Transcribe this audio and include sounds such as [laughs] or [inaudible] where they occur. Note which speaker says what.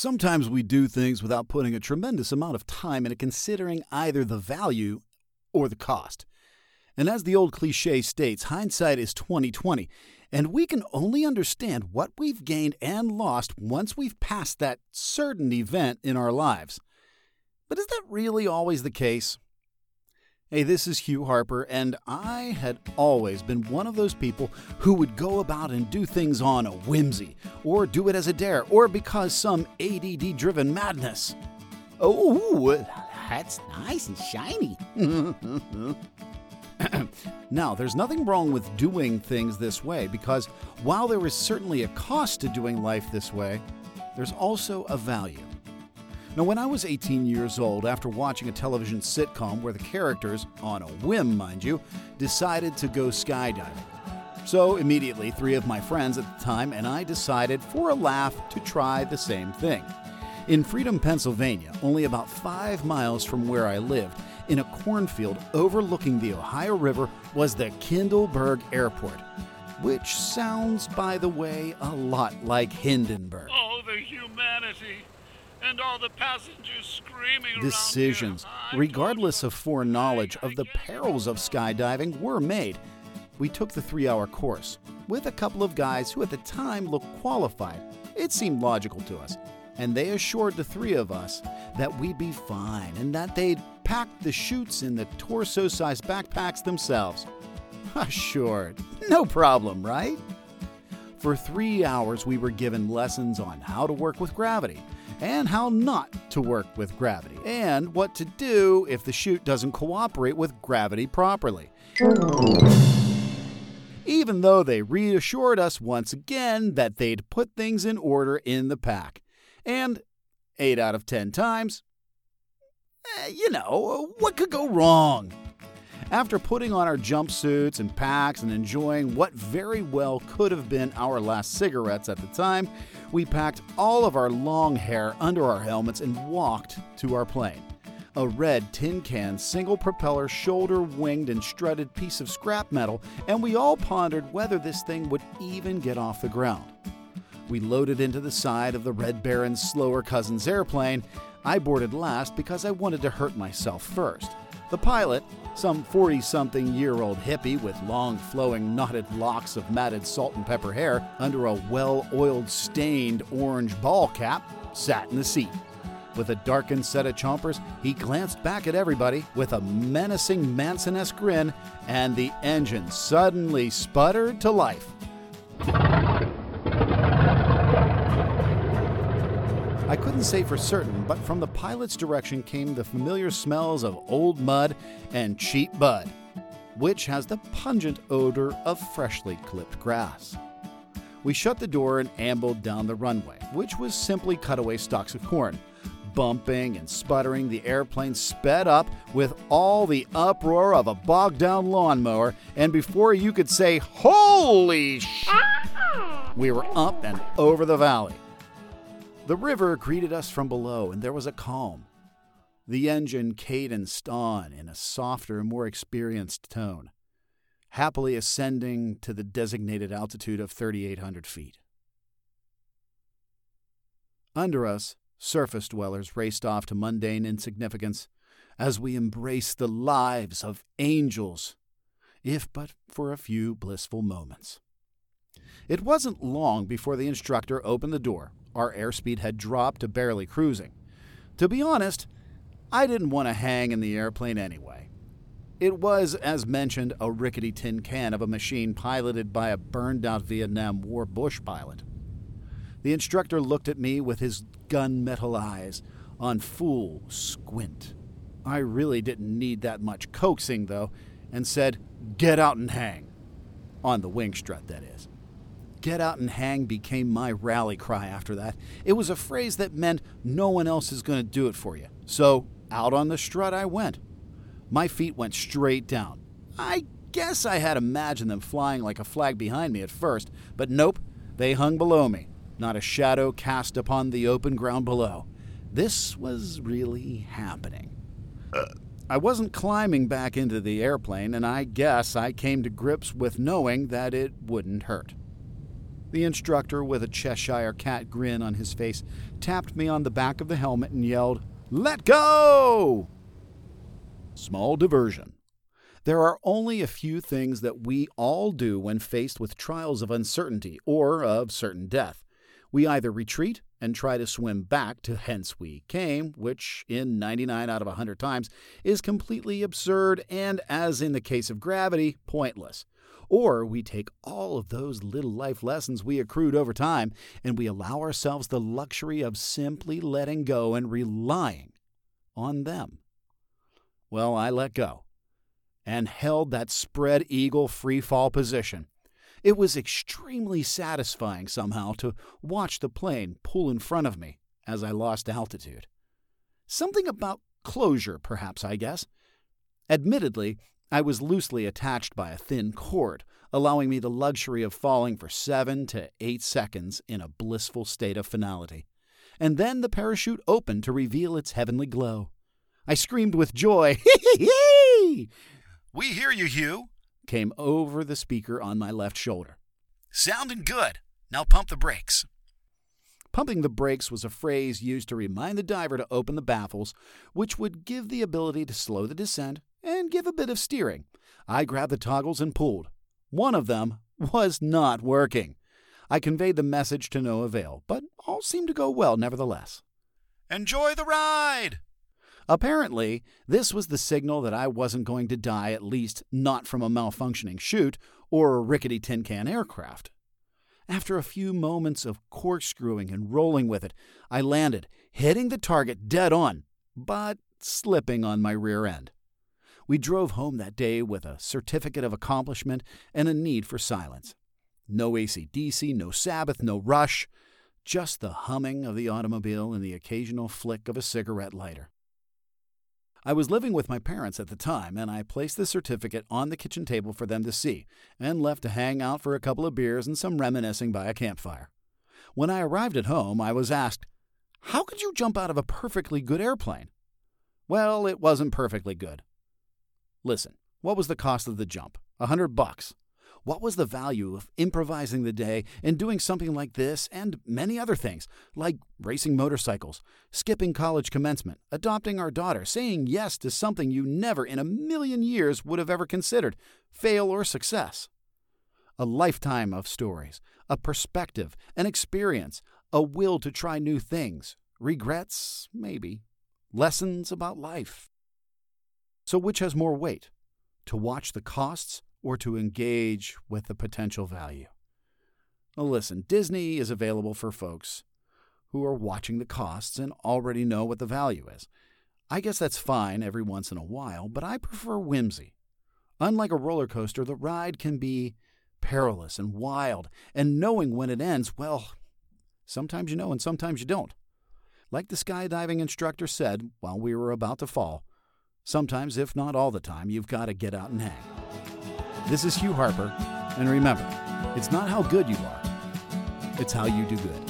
Speaker 1: Sometimes we do things without putting a tremendous amount of time into considering either the value or the cost. And as the old cliche states, hindsight is 2020, and we can only understand what we've gained and lost once we've passed that certain event in our lives. But is that really always the case? Hey, this is Hugh Harper, and I had always been one of those people who would go about and do things on a whimsy, or do it as a dare, or because some ADD driven madness.
Speaker 2: Oh, that's nice and shiny. [laughs]
Speaker 1: now, there's nothing wrong with doing things this way because while there is certainly a cost to doing life this way, there's also a value. Now, when I was 18 years old, after watching a television sitcom where the characters, on a whim mind you, decided to go skydiving. So, immediately, three of my friends at the time and I decided for a laugh to try the same thing. In Freedom, Pennsylvania, only about five miles from where I lived, in a cornfield overlooking the Ohio River, was the Kindleberg Airport, which sounds, by the way, a lot like Hindenburg.
Speaker 3: Oh, the humanity! And all the passengers screaming
Speaker 1: Decisions, regardless of foreknowledge of the perils of skydiving, were made. We took the three hour course with a couple of guys who at the time looked qualified. It seemed logical to us. And they assured the three of us that we'd be fine and that they'd packed the chutes in the torso sized backpacks themselves. [laughs] Assured. No problem, right? For three hours, we were given lessons on how to work with gravity, and how not to work with gravity, and what to do if the chute doesn't cooperate with gravity properly. Even though they reassured us once again that they'd put things in order in the pack. And 8 out of 10 times, eh, you know, what could go wrong? After putting on our jumpsuits and packs and enjoying what very well could have been our last cigarettes at the time, we packed all of our long hair under our helmets and walked to our plane. A red tin can, single propeller, shoulder winged, and strutted piece of scrap metal, and we all pondered whether this thing would even get off the ground. We loaded into the side of the Red Baron's slower cousin's airplane. I boarded last because I wanted to hurt myself first. The pilot, some 40 something year old hippie with long flowing knotted locks of matted salt and pepper hair under a well oiled stained orange ball cap, sat in the seat. With a darkened set of chompers, he glanced back at everybody with a menacing Manson esque grin, and the engine suddenly sputtered to life. I couldn't say for certain, but from the pilot's direction came the familiar smells of old mud and cheap bud, which has the pungent odor of freshly clipped grass. We shut the door and ambled down the runway, which was simply cutaway stalks of corn. Bumping and sputtering, the airplane sped up with all the uproar of a bogged down lawnmower, and before you could say, Holy sh! we were up and over the valley. The river greeted us from below, and there was a calm. The engine cadenced on in a softer, more experienced tone, happily ascending to the designated altitude of 3,800 feet. Under us, surface dwellers raced off to mundane insignificance as we embraced the lives of angels, if but for a few blissful moments. It wasn't long before the instructor opened the door our airspeed had dropped to barely cruising. To be honest, I didn't want to hang in the airplane anyway. It was, as mentioned, a rickety tin can of a machine piloted by a burned out Vietnam War bush pilot. The instructor looked at me with his gunmetal eyes on full squint. I really didn't need that much coaxing, though, and said, Get out and hang. On the wing strut, that is. Get out and hang became my rally cry after that. It was a phrase that meant no one else is going to do it for you. So out on the strut I went. My feet went straight down. I guess I had imagined them flying like a flag behind me at first, but nope, they hung below me, not a shadow cast upon the open ground below. This was really happening. I wasn't climbing back into the airplane, and I guess I came to grips with knowing that it wouldn't hurt. The instructor, with a Cheshire cat grin on his face, tapped me on the back of the helmet and yelled, Let go! Small diversion. There are only a few things that we all do when faced with trials of uncertainty or of certain death. We either retreat and try to swim back to hence we came, which in 99 out of 100 times is completely absurd and, as in the case of gravity, pointless. Or we take all of those little life lessons we accrued over time and we allow ourselves the luxury of simply letting go and relying on them. Well, I let go and held that spread eagle free fall position. It was extremely satisfying somehow to watch the plane pull in front of me as I lost altitude. Something about closure, perhaps, I guess. Admittedly, I was loosely attached by a thin cord, allowing me the luxury of falling for seven to eight seconds in a blissful state of finality. And then the parachute opened to reveal its heavenly glow. I screamed with joy, [laughs] Hee hee hee!
Speaker 2: We hear you, Hugh,
Speaker 1: came over the speaker on my left shoulder.
Speaker 2: Sounding good. Now pump the brakes.
Speaker 1: Pumping the brakes was a phrase used to remind the diver to open the baffles, which would give the ability to slow the descent and give a bit of steering. I grabbed the toggles and pulled. One of them was not working. I conveyed the message to no avail, but all seemed to go well nevertheless.
Speaker 2: Enjoy the ride!
Speaker 1: Apparently, this was the signal that I wasn't going to die, at least not from a malfunctioning chute or a rickety tin can aircraft. After a few moments of corkscrewing and rolling with it, I landed, hitting the target dead on, but slipping on my rear end. We drove home that day with a certificate of accomplishment and a need for silence. No AC/DC, no Sabbath, no rush, just the humming of the automobile and the occasional flick of a cigarette lighter. I was living with my parents at the time, and I placed the certificate on the kitchen table for them to see, and left to hang out for a couple of beers and some reminiscing by a campfire. When I arrived at home, I was asked, How could you jump out of a perfectly good airplane? Well, it wasn't perfectly good. Listen, what was the cost of the jump? A hundred bucks. What was the value of improvising the day and doing something like this and many other things, like racing motorcycles, skipping college commencement, adopting our daughter, saying yes to something you never in a million years would have ever considered, fail or success? A lifetime of stories, a perspective, an experience, a will to try new things, regrets, maybe, lessons about life. So, which has more weight? To watch the costs or to engage with the potential value. Well, listen, Disney is available for folks who are watching the costs and already know what the value is. I guess that's fine every once in a while, but I prefer whimsy. Unlike a roller coaster, the ride can be perilous and wild, and knowing when it ends, well, sometimes you know and sometimes you don't. Like the skydiving instructor said while we were about to fall, sometimes, if not all the time, you've got to get out and hang. This is Hugh Harper, and remember, it's not how good you are, it's how you do good.